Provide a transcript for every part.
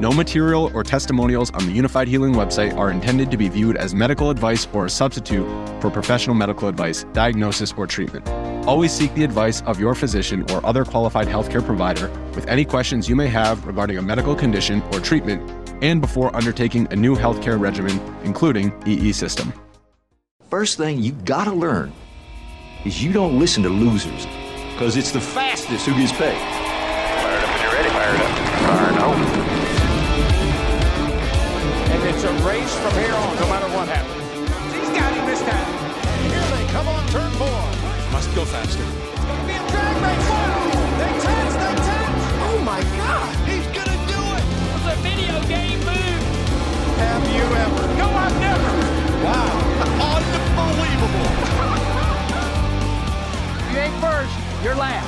No material or testimonials on the Unifyd Healing website are intended to be viewed as medical advice or a substitute for professional medical advice, diagnosis, or treatment. Always seek the advice of your physician or other qualified healthcare provider with any questions you may have regarding a medical condition or treatment and before undertaking a new healthcare regimen, including EE system. First thing you gotta learn is you don't listen to losers, because it's the fastest who gets paid. Fire it up when you're ready. Fire it up. Fire it up. And it's a race from here on, no matter what happens. He's got him this time. Here they come on turn four. Must go faster. It's going to be a drag race. They touch, they touch. Oh my God! He's gonna do it! It's a video game move. Have you ever? No, I've never. Wow! Unbelievable! If you ain't first, you're last.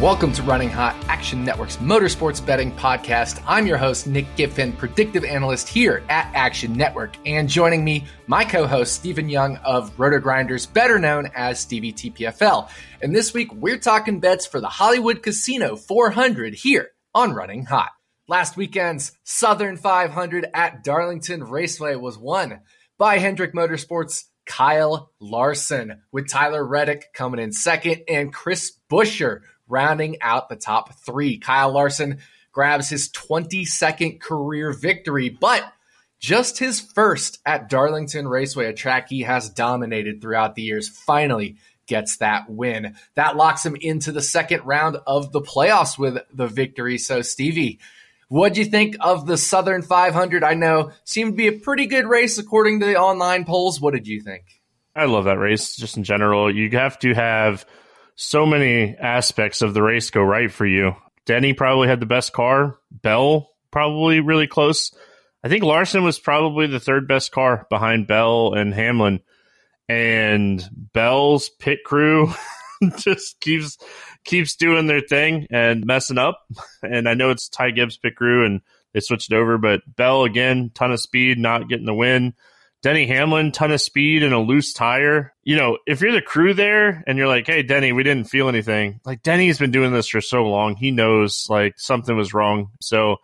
Welcome to Running Hot, Action Network's motorsports betting podcast. I'm your host, Nick Giffen, predictive analyst here at Action Network. And joining me, my co host, Stephen Young of RotoGrinders, better known as Stevie TPFL. And this week, we're talking bets for the Hollywood Casino 400 here on Running Hot. Last weekend's Southern 500 at Darlington Raceway was won by Hendrick Motorsports' Kyle Larson, with Tyler Reddick coming in second and Chris Buescher rounding out the top three. Kyle Larson grabs his 22nd career victory, but just his first at Darlington Raceway, a track he has dominated throughout the years, finally gets that win. That locks him into the second round of the playoffs with the victory. So, Stevie, what'd you think of the Southern 500? I know seemed to be a pretty good race according to the online polls. What did you think? I love that race just in general. You have to have so many aspects of the race go right for you. Denny probably had the best car. Bell probably really close. I think Larson was probably the third best car behind Bell and Hamlin. And Bell's pit crew just keeps keeps doing their thing and messing up. And I know it's Ty Gibbs pit crew and they switched over, but Bell again, ton of speed, not getting the win. Denny Hamlin, ton of speed and a loose tire. You know, if you're the crew there and you're like, hey, Denny, we didn't feel anything, like Denny's been doing this for so long. He knows like something was wrong. So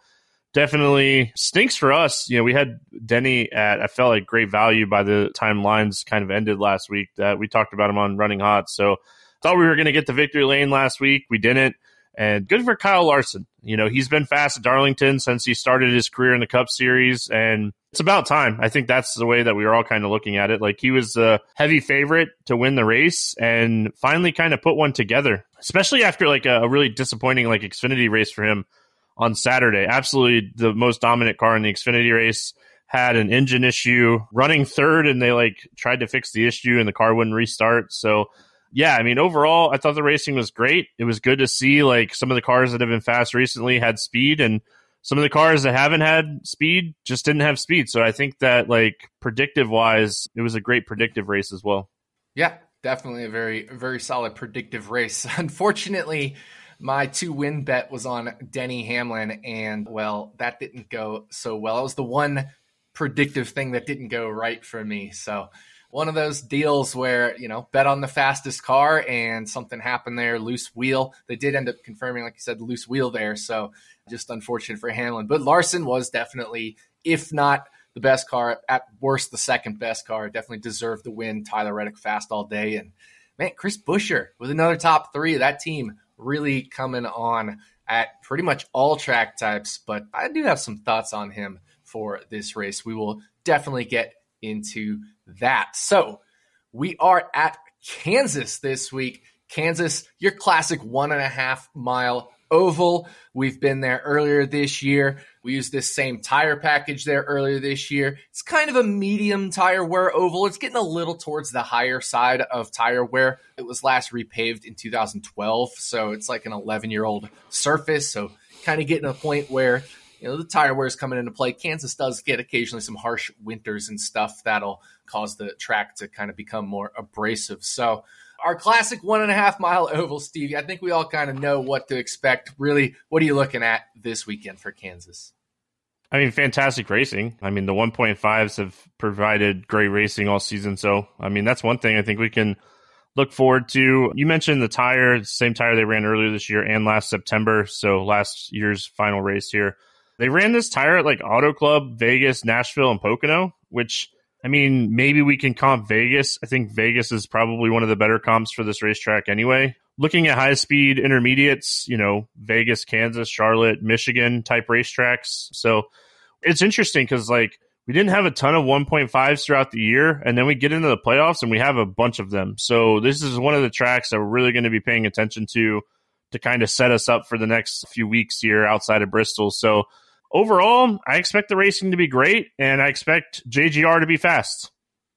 definitely stinks for us. You know, we had Denny at, I felt like great value by the time lines kind of ended last week that we talked about him on running hot. So thought we were going to get the victory lane last week. We didn't. And good for Kyle Larson. You know, he's been fast at Darlington since he started his career in the Cup Series, and it's about time. I think that's the way that we were all kind of looking at it. Like he was a heavy favorite to win the race and finally kind of put one together, especially after like a, a really disappointing like Xfinity race for him on Saturday. Absolutely the most dominant car in the Xfinity race had an engine issue running third and they like tried to fix the issue and the car wouldn't restart. So yeah, I mean, overall, I thought the racing was great. It was good to see like some of the cars that have been fast recently had speed, and some of the cars that haven't had speed just didn't have speed. So I think that like predictive wise, it was a great predictive race as well. Yeah, definitely a very very solid predictive race. Unfortunately, my two win bet was on Denny Hamlin, and well, that didn't go so well. It was the one predictive thing that didn't go right for me. So one of those deals where you know bet on the fastest car and something happened there loose wheel. They did end up confirming like you said loose wheel there. So just unfortunate for hamlin. But larson was definitely if not the best car at worst the second best car. Definitely deserved the win. Tyler reddick fast all day. And man chris buescher with another top three. That team really coming on at pretty much all track types. But i do have some thoughts on him for this race. We will definitely get into that. So we are at Kansas this week. Kansas, your classic one and a half mile Oval. We've been there earlier this year. We used this same tire package there earlier this year. It's kind of a medium tire wear oval. It's getting a little towards the higher side of tire wear. It was last repaved in 2012, so it's like an 11 year old surface. So kind of getting to a point where you know the tire wear is coming into play. Kansas does get occasionally some harsh winters and stuff that'll cause the track to kind of become more abrasive. So our classic one and a half mile oval, Stevie. I think we all kind of know what to expect. Really, what are you looking at this weekend for Kansas? I mean, fantastic racing. I mean, the 1.5s have provided great racing all season. So, I mean, that's one thing I think we can look forward to. You mentioned the tire, same tire they ran earlier this year and last September. So, last year's final race here. They ran this tire at like Auto Club, Vegas, Nashville, and Pocono, which I mean, maybe we can comp Vegas. I think Vegas is probably one of the better comps for this racetrack anyway. Looking at high speed intermediates, you know, Vegas, Kansas, Charlotte, Michigan type racetracks. So it's interesting because, like, we didn't have a ton of 1.5s throughout the year, and then we get into the playoffs and we have a bunch of them. So this is one of the tracks that we're really going to be paying attention to to kind of set us up for the next few weeks here outside of Bristol. So overall, I expect the racing to be great, and I expect JGR to be fast.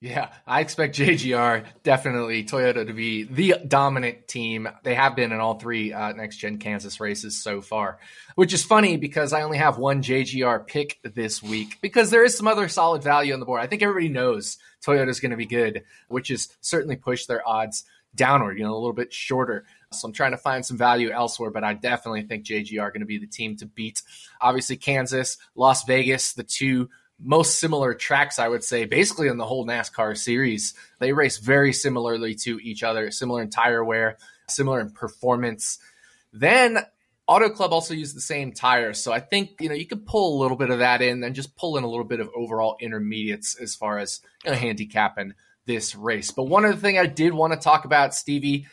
Yeah, I expect JGR definitely Toyota to be the dominant team. They have been in all three uh, next gen Kansas races so far, which is funny because I only have one JGR pick this week because there is some other solid value on the board. I think everybody knows Toyota is going to be good, which has certainly pushed their odds downward, you know, a little bit shorter. So I'm trying to find some value elsewhere, but I definitely think JGR are going to be the team to beat. Obviously, Kansas, Las Vegas, the two most similar tracks, I would say, basically in the whole NASCAR series. They race very similarly to each other, similar in tire wear, similar in performance. Then Auto Club also used the same tires. So I think, you know, you could pull a little bit of that in and just pull in a little bit of overall intermediates as far as you know, handicapping this race. But one other thing I did want to talk about, Stevie,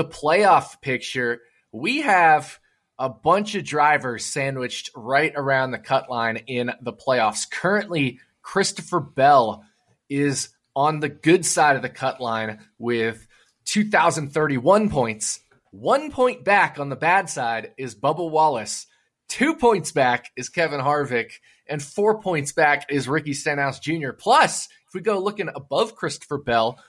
the playoff picture, we have a bunch of drivers sandwiched right around the cut line in the playoffs. Currently, Christopher Bell is on the good side of the cut line with 2,031 points. One point back on the bad side is Bubba Wallace. Two points back is Kevin Harvick. And four points back is Ricky Stenhouse Jr. Plus, if we go looking above Christopher Bell,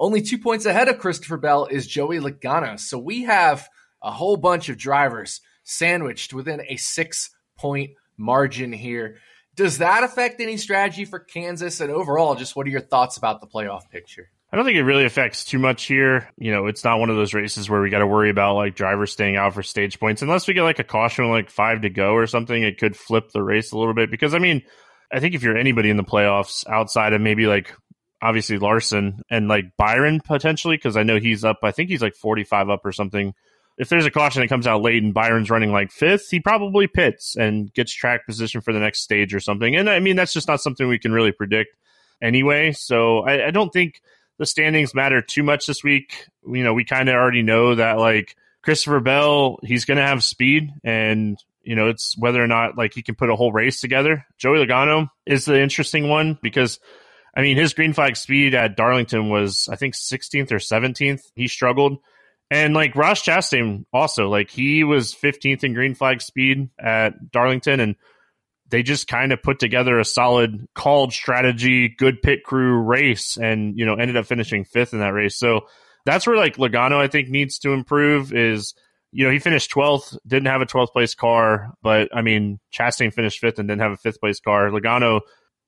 only two points ahead of Christopher Bell is Joey Logano. So we have a whole bunch of drivers sandwiched within a six point margin here. Does that affect any strategy for Kansas? And overall, just what are your thoughts about the playoff picture? I don't think it really affects too much here. You know, it's not one of those races where we got to worry about like drivers staying out for stage points. Unless we get like a caution like five to go or something, it could flip the race a little bit. Because I mean, I think if you're anybody in the playoffs outside of maybe like obviously Larson and like Byron potentially, because I know he's up. I think he's like 45 up or something. If there's a caution that comes out late and Byron's running like fifth, he probably pits and gets track position for the next stage or something. And I mean, that's just not something we can really predict anyway. So I, I don't think the standings matter too much this week. You know, we kind of already know that like Christopher Bell, he's going to have speed and you know, it's whether or not like he can put a whole race together. Joey Logano is the interesting one because I mean, his green flag speed at Darlington was, I think, 16th or 17th. He struggled. And like Ross Chastain also, like he was 15th in green flag speed at Darlington. And they just kind of put together a solid called strategy, good pit crew race and, you know, ended up finishing fifth in that race. So that's where like Logano, I think, needs to improve is, you know, he finished 12th, didn't have a 12th place car, but I mean, Chastain finished fifth and didn't have a fifth place car. Logano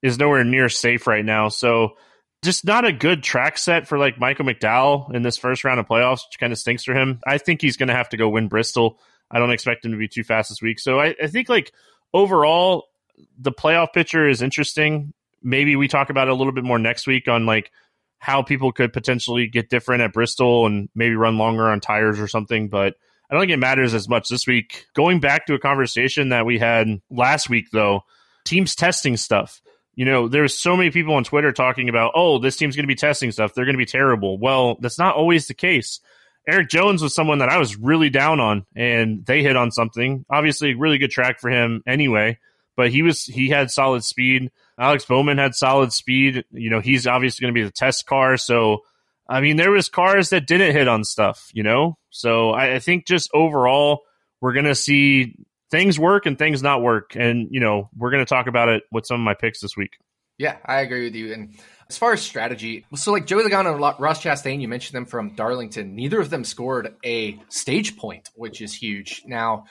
is nowhere near safe right now. So just not a good track set for like Michael McDowell in this first round of playoffs, which kind of stinks for him. I think he's going to have to go win Bristol. I don't expect him to be too fast this week. So I, I think like overall, the playoff picture is interesting. Maybe we talk about it a little bit more next week on like how people could potentially get different at Bristol and maybe run longer on tires or something. But I don't think it matters as much this week. Going back to a conversation that we had last week, though, teams testing stuff you know, there's so many people on Twitter talking about, oh, this team's going to be testing stuff. They're going to be terrible. Well, that's not always the case. Eric Jones was someone that I was really down on, and they hit on something. Obviously, really good track for him anyway, but he was he had solid speed. Alex Bowman had solid speed. You know, he's obviously going to be the test car. So, I mean, there was cars that didn't hit on stuff. You know, so I, I think just overall we're going to see things work and things not work. And, you know, we're going to talk about it with some of my picks this week. Yeah, I agree with you. And as far as strategy, so like Joey Logano and Ross Chastain, you mentioned them from Darlington. Neither of them scored a stage point, which is huge. Now,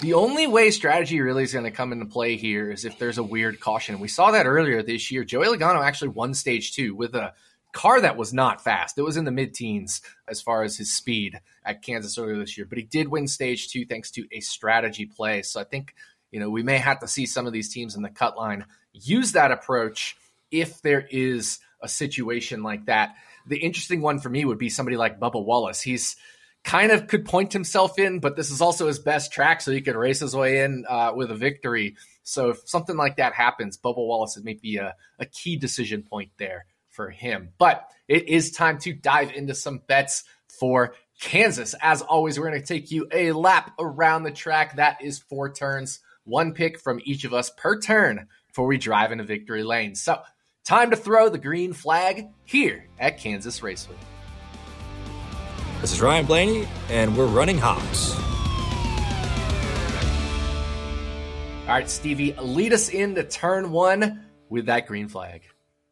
the only way strategy really is going to come into play here is if there's a weird caution. We saw that earlier this year. Joey Logano actually won stage two with a car that was not fast. It was in the mid teens as far as his speed at Kansas earlier this year, but he did win stage two thanks to a strategy play. So I think, you know, we may have to see some of these teams in the cut line use that approach if there is a situation like that. The interesting one for me would be somebody like Bubba Wallace. He's kind of could point himself in, but this is also his best track, so he could race his way in uh, with a victory. So if something like that happens, Bubba Wallace may be a, a key decision point there for him. But it is time to dive into some bets for Kansas. As always, we're going to take you a lap around the track. That is four turns, one pick from each of us per turn before we drive into victory lane. So, time to throw the green flag here at Kansas Raceway. This is Ryan Blaney, and we're Running Hot. All right, Stevie, lead us into turn one with that green flag.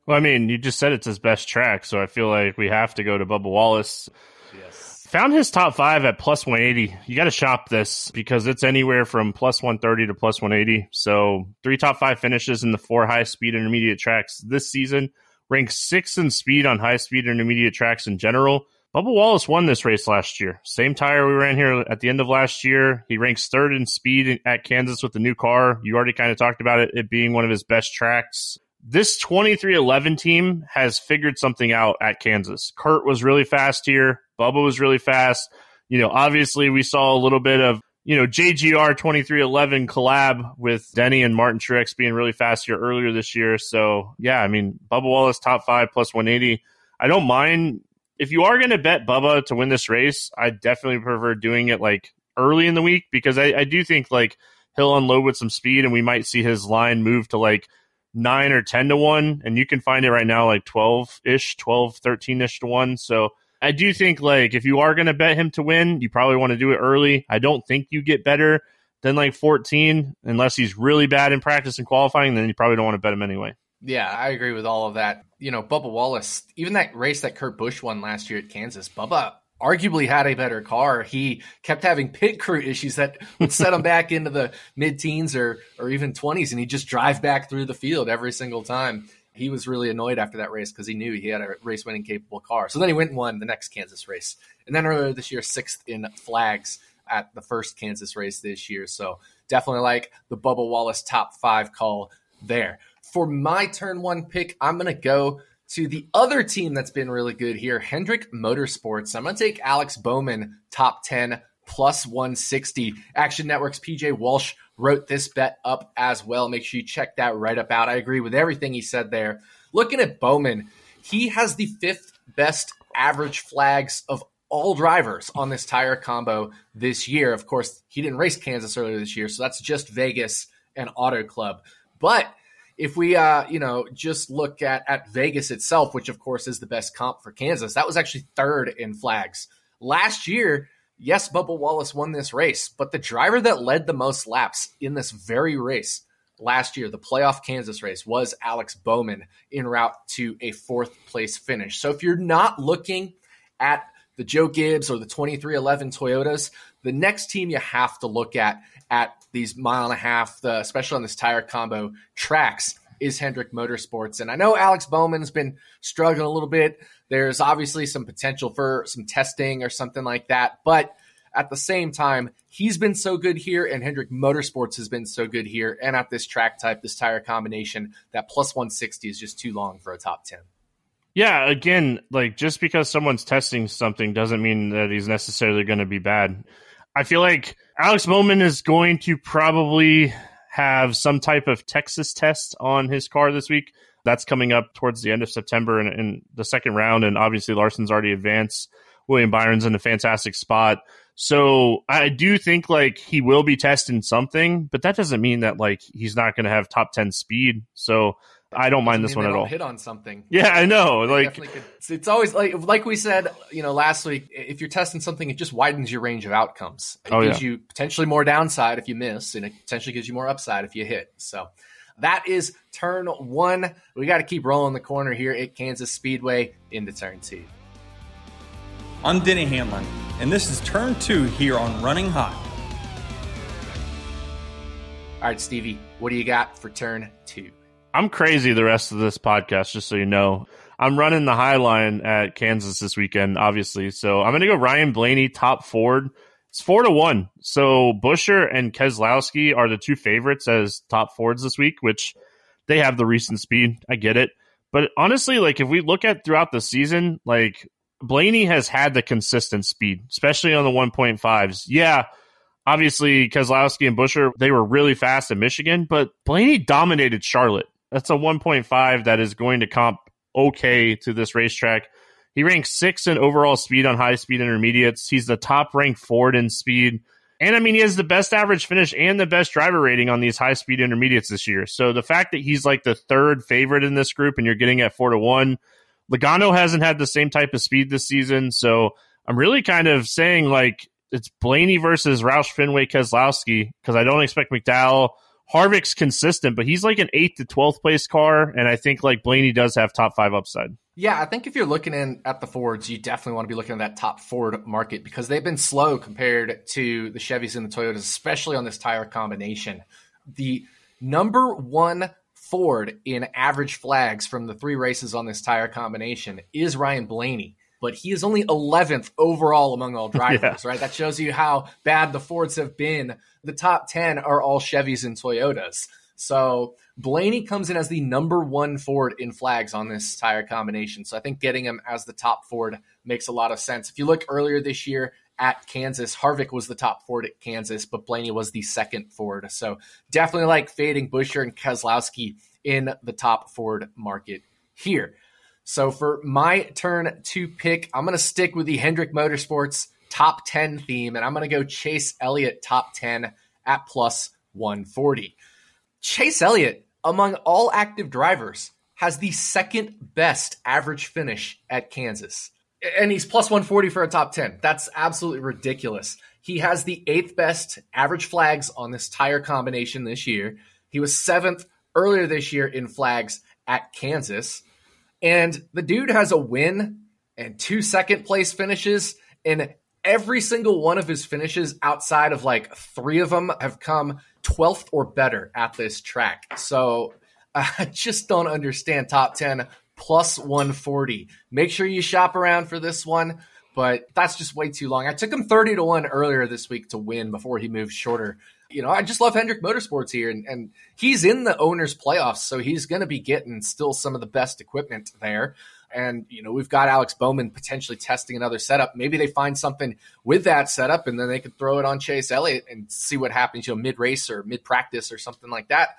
Well, I mean, you just said it's his best track, so I feel like we have to go to Bubba Wallace. Yes. Found his top five at plus 180. You got to shop this because it's anywhere from plus 130 to plus 180. So, three top five finishes in the four high speed intermediate tracks this season. Ranks six in speed on high speed intermediate tracks in general. Bubba Wallace won this race last year. Same tire we ran here at the end of last year. He ranks third in speed at Kansas with the new car. You already kind of talked about it, it being one of his best tracks this 2311 team has figured something out at Kansas. Kurt was really fast here. Bubba was really fast. You know, obviously we saw a little bit of, you know, JGR 2311 collab with Denny and Martin Truex being really fast here earlier this year. So, yeah, I mean, Bubba Wallace top five plus 180. I don't mind. If you are going to bet Bubba to win this race, I definitely prefer doing it like early in the week because I, I do think like he'll unload with some speed and we might see his line move to like nine or 10 to one. And you can find it right now like 12 ish, 12, 13 ish to one. So I do think like if you are going to bet him to win, you probably want to do it early. I don't think you get better than like 14 unless he's really bad in practice and qualifying. Then you probably don't want to bet him anyway. Yeah, I agree with all of that. You know, Bubba Wallace, even that race that Kurt Busch won last year at Kansas, Bubba arguably had a better car. He kept having pit crew issues that would set him back into the mid teens or or even 20s, and he'd just drive back through the field every single time. He was really annoyed after that race because he knew he had a race winning capable car. So then he went and won the next Kansas race. And then earlier this year, sixth in flags at the first Kansas race this year. So definitely like the Bubba Wallace top five call there. For my turn one pick, I'm to go to the other team that's been really good here, Hendrick Motorsports. I'm going to take Alex Bowman top 10 plus 160. Action Network's PJ Walsh wrote this bet up as well. Make sure you check that right up out. I agree with everything he said there. Looking at Bowman, he has the fifth best average flags of all drivers on this tire combo this year. Of course, he didn't race Kansas earlier this year, so that's just Vegas and Auto Club. But if we uh, you know just look at at Vegas itself, which of course is the best comp for Kansas, that was actually third in flags last year. Yes, Bubba Wallace won this race, but the driver that led the most laps in this very race last year, the playoff Kansas race, was Alex Bowman en route to a fourth place finish. So if you're not looking at the Joe Gibbs or the 2311 Toyotas, the next team you have to look at at these mile and a half, especially on this tire combo tracks, is Hendrick Motorsports. And I know Alex Bowman's been struggling a little bit. There's obviously some potential for some testing or something like that. But at the same time, he's been so good here, and Hendrick Motorsports has been so good here. And at this track type, this tire combination, that plus 160 is just too long for a top 10. Yeah, again, like just because someone's testing something doesn't mean that he's necessarily going to be bad. I feel like Alex Bowman is going to probably have some type of Texas test on his car this week. That's coming up towards the end of September in, in the second round, and obviously Larson's already advanced. William Byron's in a fantastic spot. So I do think like he will be testing something, but that doesn't mean that like he's not going to have top 10 speed. So I don't mind this one at all. Hit on something. Yeah, I know. They Like, could- it's- it's always like like we said, you know, last week. If you're testing something, it just widens your range of outcomes. It Oh, gives yeah. you potentially more downside if you miss, and it potentially gives you more upside if you hit. So that is turn one. We got to keep rolling the corner here at Kansas Speedway into turn two. I'm Denny Hamlin, and this is turn two here on Running Hot. All right, Stevie, what do you got for turn two? I'm crazy the rest of this podcast, just so you know. I'm running the high line at Kansas this weekend, obviously. So I'm going to go Ryan Blaney, top Ford. It's four to one. So Buescher and Keselowski are the two favorites as top Fords this week, which they have the recent speed. I get it. But honestly, like if we look at throughout the season, like Blaney has had the consistent speed, especially on the 1.5s. Yeah, obviously Keselowski and Buescher, they were really fast in Michigan, but Blaney dominated Charlotte. That's a 1.5 that is going to comp okay to this racetrack. He ranks sixth in overall speed on high speed intermediates. He's the top ranked Ford in speed. And I mean, he has the best average finish and the best driver rating on these high speed intermediates this year. So the fact that he's like the third favorite in this group and you're getting at four to one, Logano hasn't had the same type of speed this season. So I'm really kind of saying like it's Blaney versus Roush Fenway Keselowski because I don't expect McDowell. Harvick's consistent, but he's like an eighth to twelfth place car, and I think like Blaney does have top five upside. Yeah, I think if you're looking in at the Fords, you definitely want to be looking at that top Ford market because they've been slow compared to the Chevys and the Toyotas, especially on this tire combination. The number one Ford in average flags from the three races on this tire combination is Ryan Blaney, but he is only 11th overall among all drivers, right? That shows you how bad the Fords have been. The top 10 are all Chevys and Toyotas. So Blaney comes in as the number one Ford in flags on this tire combination. So I think getting him as the top Ford makes a lot of sense. If you look earlier this year at Kansas, Harvick was the top Ford at Kansas, but Blaney was the second Ford. So definitely like fading Buescher and Keselowski in the top Ford market here. So for my turn to pick, I'm going two stick with the Hendrick Motorsports top 10 theme, and I'm going to go Chase Elliott top 10 at plus 140. Chase Elliott, among all active drivers, has the second best average finish at Kansas. And he's plus 140 for a top 10. That's absolutely ridiculous. He has the eighth best average flags on this tire combination this year. He was seventh earlier this year in flags at Kansas. And the dude has a win and two second place finishes. And every single one of his finishes outside of like three of them have come 12th or better at this track. So I just don't understand top 10 plus 140. Make sure you shop around for this one, but that's just way too long. I took him 30 to 1 earlier this week to win before he moved shorter. You know, I just love Hendrick Motorsports here, and, and he's in the owners' playoffs, so he's going to be getting still some of the best equipment there. And, you know, we've got Alex Bowman potentially testing another setup. Maybe they find something with that setup and then they could throw it on Chase Elliott and see what happens, you know, mid race or mid practice or something like that.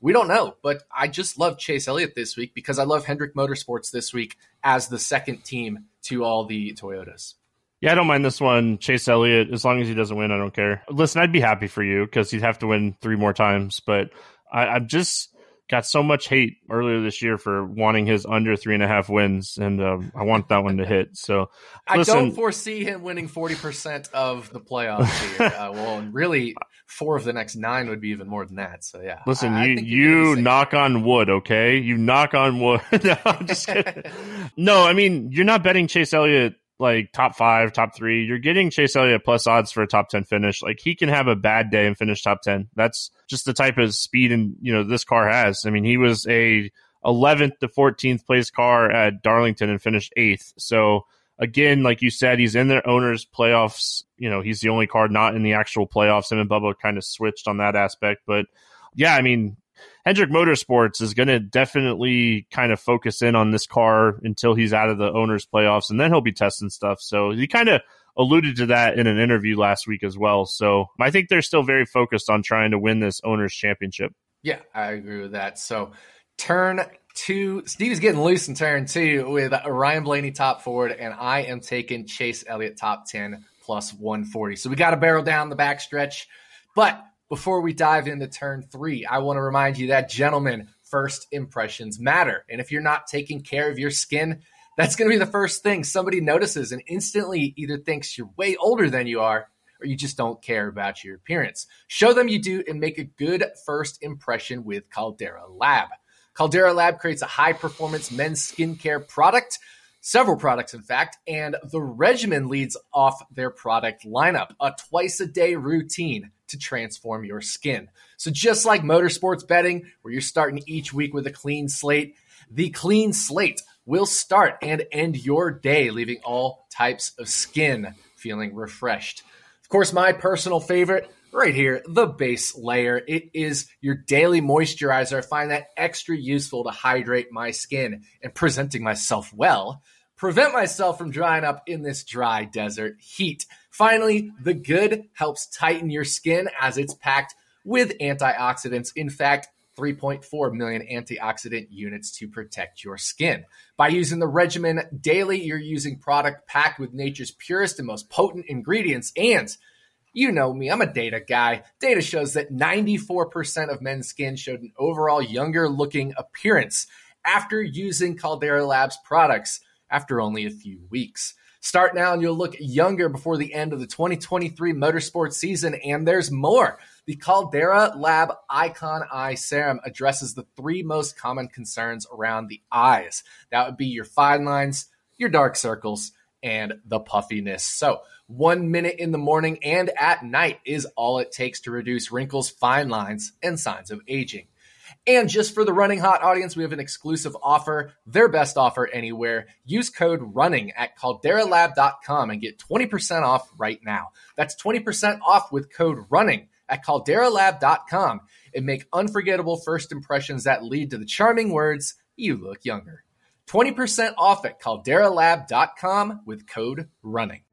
We don't know, but I just love Chase Elliott this week because I love Hendrick Motorsports this week as the second team to all the Toyotas. Yeah, I don't mind this one. Chase Elliott, as long as he doesn't win, I don't care. Listen, I'd be happy for you because he'd have to win three more times, but I, I'm just got so much hate earlier this year for wanting his under three and a half wins, and uh, I want that one to hit. So I don't foresee him winning 40% of the playoffs here. uh, well, and really, four of the next nine would be even more than that. So, yeah. Listen, I- I you gonna you knock on wood, okay? You knock on wood. no, I'm just kidding. no, I mean you're not betting Chase Elliott like top five, top three. You're getting Chase Elliott plus odds for a top ten finish. Like he can have a bad day and finish top ten. That's just the type of speed and you know this car has. I mean, he was a 11th to 14th place car at Darlington and finished eighth. So again, like you said, he's in their owners' playoffs. You know, he's the only car not in the actual playoffs. Him and Bubba kind of switched on that aspect, but yeah, I mean, Hendrick Motorsports is going to definitely kind of focus in on this car until he's out of the owners' playoffs, and then he'll be testing stuff. So he kind of alluded to that in an interview last week as well. So I think they're still very focused on trying to win this owners' championship. Yeah, I agree with that. So turn two, Steve's getting loose in turn two with Ryan Blaney top Ford, and I am taking Chase Elliott top 10 plus 140. So we got to barrel down the backstretch. But before we dive into turn three, I want to remind you that, gentlemen, first impressions matter. And if you're not taking care of your skin, that's going to be the first thing somebody notices and instantly either thinks you're way older than you are or you just don't care about your appearance. Show them you do and make a good first impression with Caldera Lab. Caldera Lab creates a high performance men's skincare product, several products, in fact, and the regimen leads off their product lineup a twice a day routine to transform your skin. So, just like motorsports betting, where you're starting each week with a clean slate, the clean slate will start and end your day, leaving all types of skin feeling refreshed. Of course, my personal favorite right here, the base layer. It is your daily moisturizer. I find that extra useful to hydrate my skin and presenting myself well. Prevent myself from drying up in this dry desert heat. Finally, the good helps tighten your skin as it's packed with antioxidants. In fact, 3.4 million antioxidant units to protect your skin. By using the regimen daily, you're using product packed with nature's purest and most potent ingredients. And you know me, I'm a data guy. Data shows that 94% of men's skin showed an overall younger looking appearance after using Caldera Labs products after only a few weeks. Start now and you'll look younger before the end of the 2023 motorsports season. And there's more. The Caldera Lab Icon Eye Serum addresses the three most common concerns around the eyes. That would be your fine lines, your dark circles, and the puffiness. So, one minute in the morning and at night is all it takes to reduce wrinkles, fine lines, and signs of aging. And just for the Running Hot audience, we have an exclusive offer, their best offer anywhere. Use code RUNNING at calderalab.com and get 20% off right now. That's 20% off with code RUNNING at calderalab.com and make unforgettable first impressions that lead to the charming words, you look younger. 20% off at calderalab.com with code RUNNING.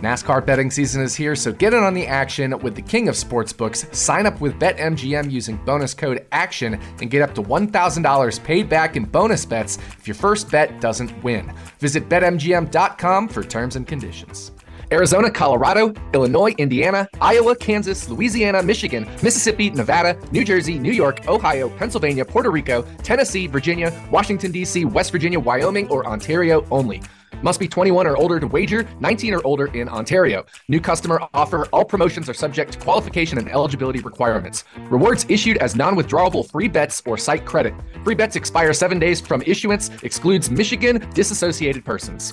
NASCAR betting season is here, so get in on the action with the king of sportsbooks. Sign up with BetMGM using bonus code ACTION and get up to $1,000 paid back in bonus bets if your first bet doesn't win. Visit BetMGM.com for terms and conditions. Arizona, Colorado, Illinois, Indiana, Iowa, Kansas, Louisiana, Michigan, Mississippi, Nevada, New Jersey, New York, Ohio, Pennsylvania, Puerto Rico, Tennessee, Virginia, Washington, D.C., West Virginia, Wyoming, or Ontario only. Must be 21 or older to wager, 19 or older in Ontario. New customer offer. All promotions are subject to qualification and eligibility requirements. Rewards issued as non withdrawable free bets or site credit. Free bets expire seven days from issuance, excludes Michigan disassociated persons.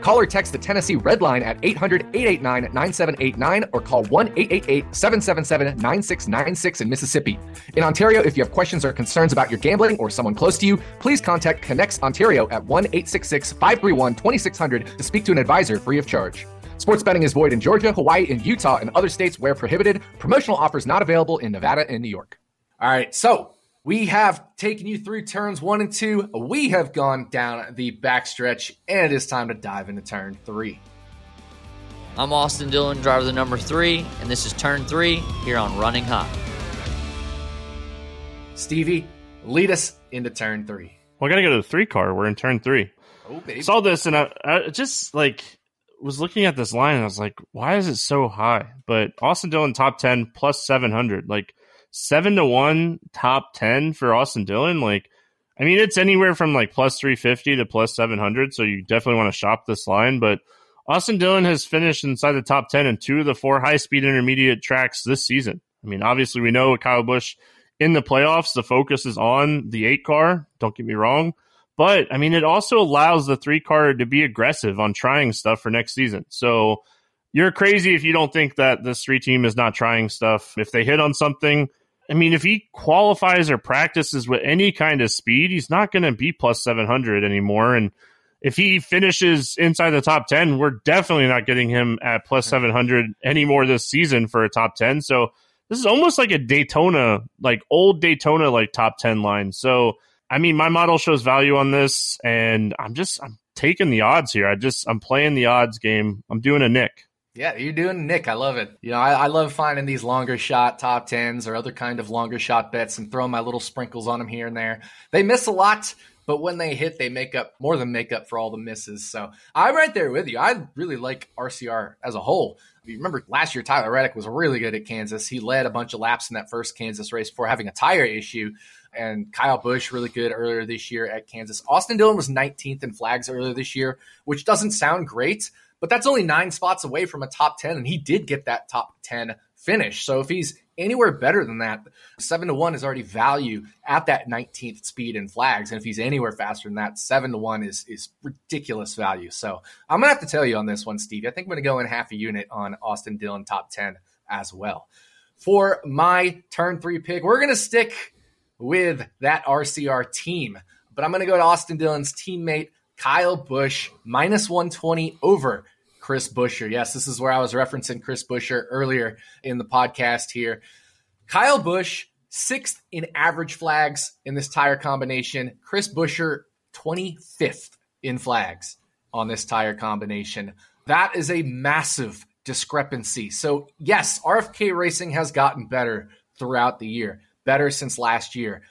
Call or text the Tennessee Red Line at 800 889 9789 or call 1 888 777 9696 in Mississippi. In Ontario, if you have questions or concerns about your gambling or someone close to you, please contact ConnexOntario at 1 866 531 2600 to speak to an advisor free of charge. Sports betting is void in Georgia, Hawaii, and Utah and other states where prohibited. Promotional offers not available in Nevada and New York. All right, so we have taken you through turns one and two. We have gone down the backstretch, and it is time to dive into turn three. I'm Austin Dillon, driver of the number three, and this is turn three here on Running Hot. Stevie, lead us into turn three. Well, I gotta go to the three car. We're in turn three. Oh, baby. Saw this and I, I just like was looking at this line and I was like, why is it so high? But Austin Dillon top ten plus seven hundred, like seven to one top ten for Austin Dillon. Like, I mean, it's anywhere from like plus three fifty to plus seven hundred. So you definitely want to shop this line. But Austin Dillon has finished inside the top ten in two of the four high speed intermediate tracks this season. I mean, obviously we know Kyle Busch in the playoffs, the focus is on the eight car. Don't get me wrong. But I mean, it also allows the three car to be aggressive on trying stuff for next season. So you're crazy if you don't think that this three team is not trying stuff. If they hit on something, I mean, if he qualifies or practices with any kind of speed, he's not going to be plus 700 anymore. And if he finishes inside the top 10, we're definitely not getting him at plus 700 anymore this season for a top 10. So this is almost like a Daytona, like old Daytona, like top 10 line. So, I mean, my model shows value on this, and I'm just, I'm taking the odds here. I just I'm playing the odds game. I'm doing a Nick. Yeah, you're doing Nick. I love it. You know, I, I, love finding these longer shot top tens or other kind of longer shot bets and throwing my little sprinkles on them here and there. They miss a lot, but when they hit, they make up more than make up for all the misses. So I'm right there with you. I really like RCR as a whole. You remember last year, Tyler Reddick was really good at Kansas. He led a bunch of laps in that first Kansas race before having a tire issue. And Kyle Busch really good earlier this year at Kansas. Austin Dillon was 19th in flags earlier this year, which doesn't sound great but that's only nine spots away from a top 10. And he did get that top 10 finish. So if he's anywhere better than that, seven to one is already value at that 19th speed in flags. And if he's anywhere faster than that, seven to one is, is ridiculous value. So I'm to have to tell you on this one, Steve. I think I'm to go in half a unit on Austin Dillon top 10 as well. For my turn three pick, we're to stick with that RCR team, but I'm to go to Austin Dillon's teammate Kyle Busch minus 120 over Chris Buescher. Yes, this is where I was referencing Chris Buescher earlier in the podcast here. Kyle Busch, sixth in average flags in this tire combination. Chris Buescher, 25th in flags on this tire combination. That is a massive discrepancy. So, yes, RFK racing has gotten better throughout the year, better since last year.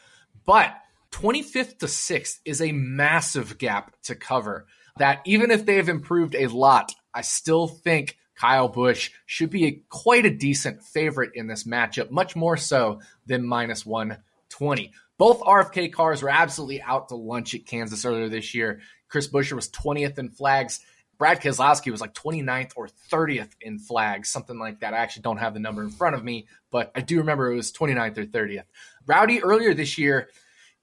But 25th to 6th is a massive gap to cover. That even if they have improved a lot, I still think Kyle Busch should be a, quite a decent favorite in this matchup, much more so than minus 120. Both RFK cars were absolutely out to lunch at Kansas earlier this year. Chris Buescher was 20th in flags. Brad Keselowski was like 29th or 30th in flags, something like that. I actually don't have the number in front of me, but I do remember it was 29th or 30th. Rowdy earlier this year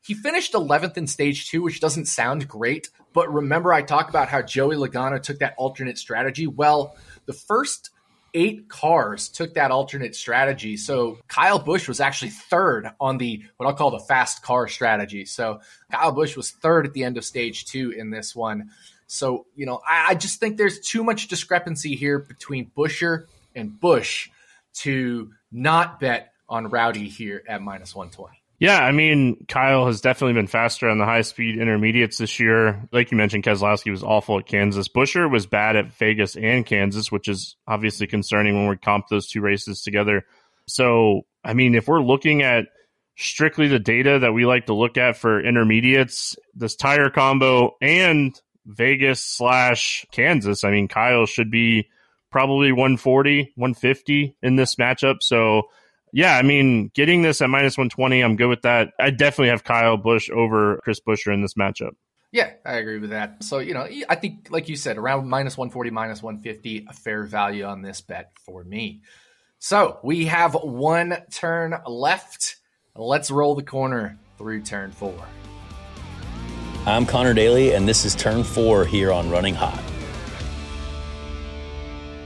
he finished 11th in stage two, which doesn't sound great. But remember, I talked about how Joey Logano took that alternate strategy. Well, the first eight cars took that alternate strategy. So Kyle Busch was actually third on the what I'll call the fast car strategy. So Kyle Busch was third at the end of stage two in this one. So, you know, I, I just think there's too much discrepancy here between Buescher and Busch to not bet on Rowdy here at minus 120. Yeah, I mean, Kyle has definitely been faster on the high speed intermediates this year. Like you mentioned, Keselowski was awful at Kansas. Buescher was bad at Vegas and Kansas, which is obviously concerning when we comp those two races together. So, I mean, if we're looking at strictly the data that we like to look at for intermediates, this tire combo and Vegas slash Kansas, I mean, Kyle should be probably 140, 150 in this matchup. So, yeah, I mean, getting this at minus 120, I'm good with that. I definitely have Kyle Busch over Chris Buescher in this matchup. Yeah, I agree with that. So, you know, I think, like you said, around minus 140, minus 150, a fair value on this bet for me. So we have one turn left. Let's roll the corner through turn four. I'm Connor Daly, and this is turn four here on Running Hot.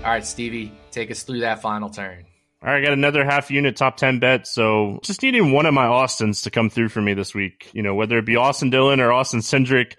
All right, Stevie, take us through that final turn. All right, I got another half unit top 10 bet. So just needing one of my Austins to come through for me this week, you know, whether it be Austin Dillon or Austin Cindric.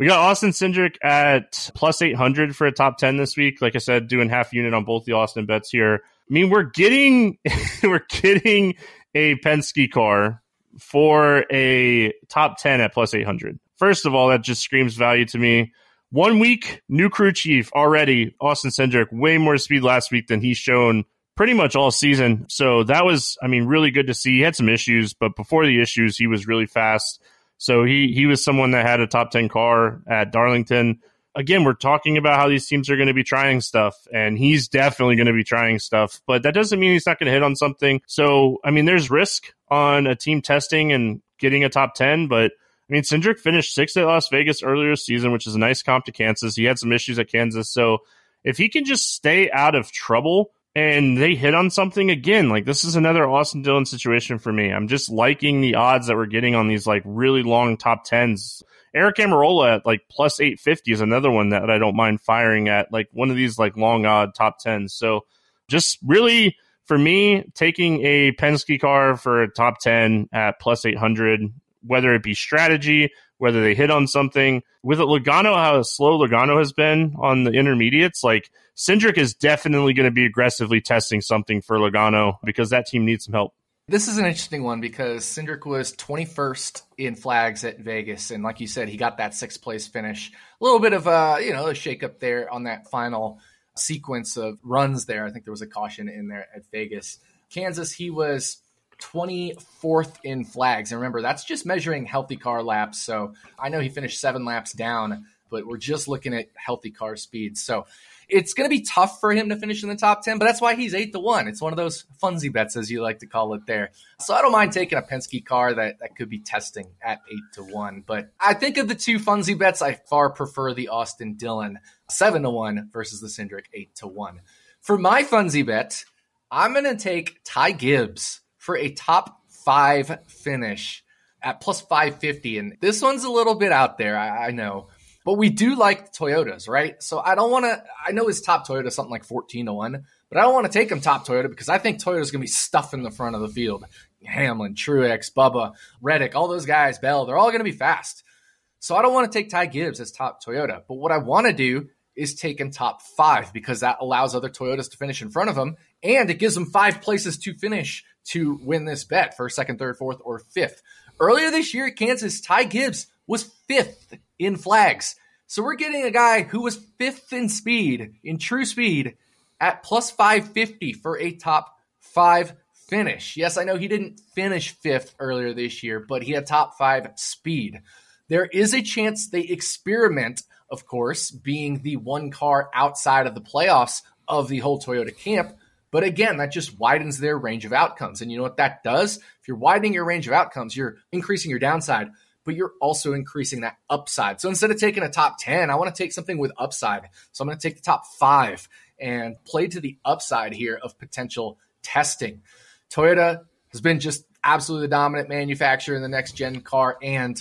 We got Austin Cindric at plus 800 for a top 10 this week. Like I said, doing half unit on both the Austin bets here. I mean, we're getting, we're getting a Penske car for a top 10 at plus 800. First of all, that just screams value to me. One week, new crew chief already, Austin Cindric, way more speed last week than he's shown pretty much all season. So that was, I mean, really good to see. He had some issues, but before the issues, he was really fast. So he he was someone that had a top ten car at Darlington. Again, we're talking about how these teams are going to be trying stuff, and he's definitely going to be trying stuff. But that doesn't mean he's not going to hit on something. So I mean, there's risk on a team testing and getting a top ten, but. I mean, Cindric finished sixth at Las Vegas earlier season, which is a nice comp to Kansas. He had some issues at Kansas. So if he can just stay out of trouble, and they hit on something again. Like this is another Austin Dillon situation for me. I'm just liking the odds that we're getting on these like really long top tens. Eric Almirola at like plus 850 is another one that I don't mind firing at, like one of these like long odd top tens. So just really for me, taking a Penske car for a top 10 at plus 800, whether it be strategy, whether they hit on something. With a Logano, how slow Logano has been on the intermediates, like Cindric is definitely going to be aggressively testing something for Logano because that team needs some help. This is an interesting one because Cindric was 21st in flags at Vegas, and like you said, he got that sixth place finish. A little bit of a you know a shakeup there on that final sequence of runs there. I think there was a caution in there at Vegas. Kansas, he was 24th in flags, and remember that's just measuring healthy car laps. So I know he finished seven laps down, but we're just looking at healthy car speeds. So it's going to be tough for him to finish in the top 10, but that's why he's 8 to 1. It's one of those funsy bets, as you like to call it there. So I don't mind taking a Penske car that, that could be testing at 8 to 1. But I think of the two funsy bets, I far prefer the Austin Dillon 7 to 1 versus the Cindric 8 to 1. For my funsy bet, I'm going to take Ty Gibbs for a top five finish at plus 550. And this one's a little bit out there, I, I know. But we do like Toyotas, right? So I don't want to. I know his top Toyota something like fourteen to one, but I don't want to take him top Toyota because I think Toyota's going to be stuffing the front of the field. Hamlin, Truex, Bubba, Reddick, all those guys, Bell, they're all going to be fast. So I don't want to take Ty Gibbs as top Toyota. But what I want to do is take him top five because that allows other Toyotas to finish in front of him and it gives them five places to finish to win this bet first, second, third, fourth, or fifth. Earlier this year at Kansas, Ty Gibbs was fifth in flags. So we're getting a guy who was fifth in speed, in true speed, at plus 550 for a top five finish. Yes, I know he didn't finish fifth earlier this year, but he had top five speed. There is a chance they experiment, of course, being the one car outside of the playoffs of the whole Toyota camp. But again, that just widens their range of outcomes. And you know what that does? If you're widening your range of outcomes, you're increasing your downside but you're also increasing that upside. So instead of taking a top 10, I want to take something with upside. So I'm going to take the top five and play to the upside here of potential testing. Toyota has been just absolutely the dominant manufacturer in the next gen car, and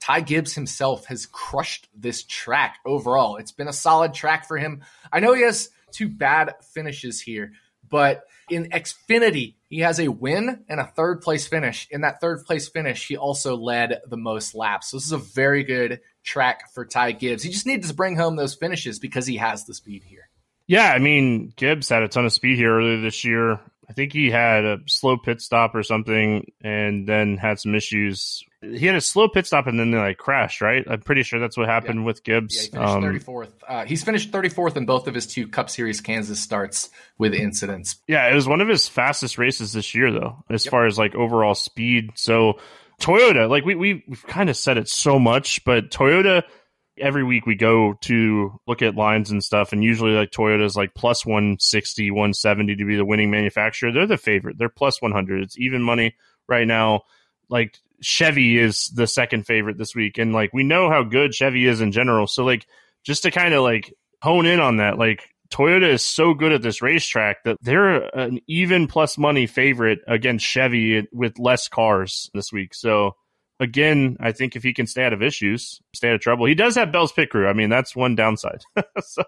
Ty Gibbs himself has crushed this track overall. It's been a solid track for him. I know he has two bad finishes here, but in Xfinity, he has a win and a third place finish. In that third place finish, he also led the most laps. So this is a very good track for Ty Gibbs. He just needs to bring home those finishes because he has the speed here. Yeah, I mean, Gibbs had a ton of speed here earlier this year. I think he had a slow pit stop or something and then had some issues. He had a slow pit stop and then they like crashed, right? I'm pretty sure that's what happened yeah. with Gibbs. Yeah, he finished um, 34th. Uh, he's finished 34th in both of his two Cup Series Kansas starts with incidents. Yeah, it was one of his fastest races this year, though, as yep. far as like overall speed. So Toyota, like we, we we've kind of said it so much, but Toyota – every week we go to look at lines and stuff and usually like toyota's like plus 160 170 to be the winning manufacturer. They're the favorite. They're plus 100 it's even money right now. Like chevy is the second favorite this week and like we know how good chevy is in general. So like just to kind of like hone in on that like Toyota is so good at this racetrack that they're an even plus money favorite against Chevy with less cars this week. So again, I think if he can stay out of issues, stay out of trouble, he does have Bell's pit crew. I mean, that's one downside. so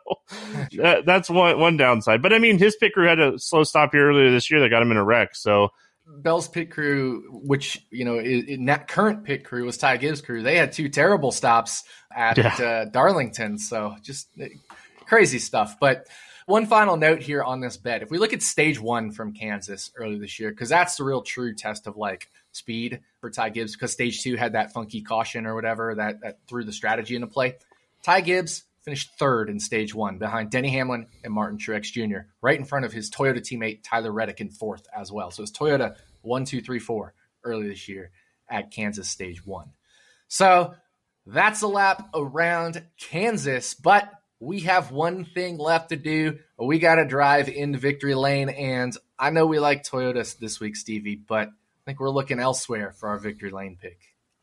uh, that's one one downside. But I mean, his pit crew had a slow stop here earlier this year that got him in a wreck. So Bell's pit crew, which you know, in that current pit crew was Ty Gibbs' crew. They had two terrible stops at yeah. uh, Darlington. So just uh, crazy stuff. But one final note here on this bet: if we look at stage one from Kansas earlier this year, because that's the real true test of like speed for Ty Gibbs because stage two had that funky caution or whatever that, that threw the strategy into play. Ty Gibbs finished third in stage one behind Denny Hamlin and Martin Truex Jr., right in front of his Toyota teammate Tyler Reddick in fourth as well. So it's Toyota one, two, three, four early this year at Kansas stage one. So that's a lap around Kansas, but we have one thing left to do. We got to drive into victory lane. And I know we like Toyotas this week, Stevie, but I think we're looking elsewhere for our victory lane pick.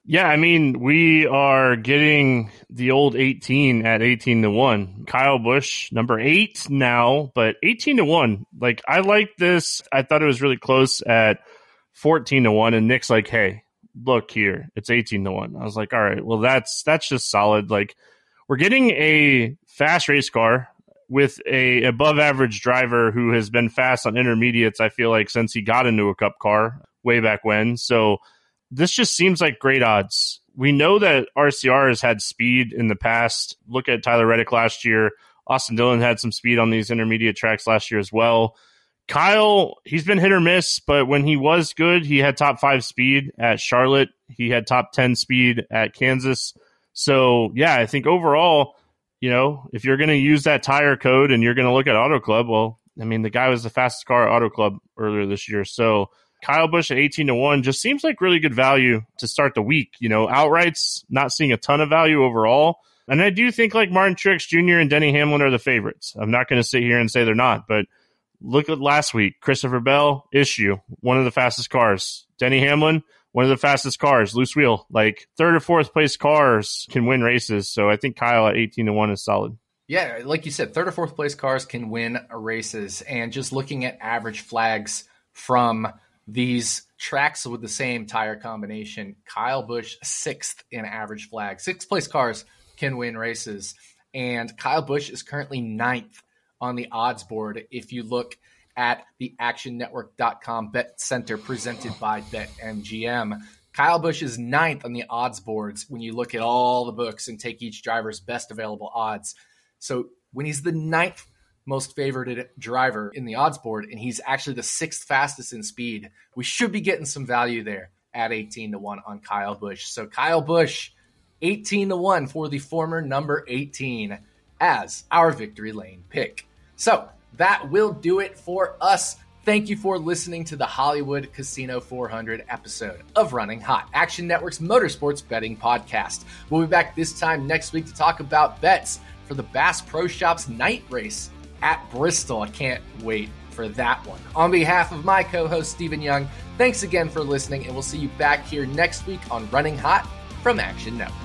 Yeah, I mean, we are getting the old 18 at 18 to 1. Kyle Busch, number eight now, but 18 to 1. Like, I like this. I thought it was really close at 14 to 1. And Nick's like, hey, look here, it's 18 to 1. I was like, all right, well, that's, that's just solid. Like, we're getting a fast race car with a above average driver who has been fast on intermediates, I feel like, since he got into a cup car way back when. So this just seems like great odds. We know that RCR has had speed in the past. Look at Tyler Reddick last year. Austin Dillon had some speed on these intermediate tracks last year as well. Kyle, he's been hit or miss, but when he was good, he had top five speed at Charlotte. He had top 10 speed at Kansas. So, yeah, I think overall, you know, if you're going to use that tire code and you're going to look at Auto Club, well, I mean, the guy was the fastest car at Auto Club earlier this year. So, Kyle Busch at 18 to 1 just seems like really good value to start the week. You know, outrights, not seeing a ton of value overall. And I do think like Martin Truex Jr. and Denny Hamlin are the favorites. I'm not going to sit here and say they're not, but look at last week. Christopher Bell, issue, one of the fastest cars. Denny Hamlin, one of the fastest cars, loose wheel. Like third or fourth place cars can win races. So I think Kyle at 18 to 1 is solid. Yeah, like you said, third or fourth place cars can win races. And just looking at average flags from these tracks with the same tire combination, Kyle Busch sixth in average flag. Sixth place cars can win races. And Kyle Busch is currently ninth on the odds board if you look at the actionnetwork.com bet center presented by BetMGM. Kyle Busch is ninth on the odds boards when you look at all the books and take each driver's best available odds. So when he's the ninth most favored driver in the odds board, and he's actually the sixth fastest in speed, we should be getting some value there at 18 to 1 on Kyle Busch. So Kyle Busch, 18 to 1 for the former number 18 as our victory lane pick. So that will do it for us. Thank you for listening to the Hollywood Casino 400 episode of Running Hot, Action Network's motorsports betting podcast. We'll be back this time next week to talk about bets for the Bass Pro Shops night race at Bristol. I can't wait for that one. On behalf of my co host, Stephen Young, thanks again for listening, and we'll see you back here next week on Running Hot from Action Network.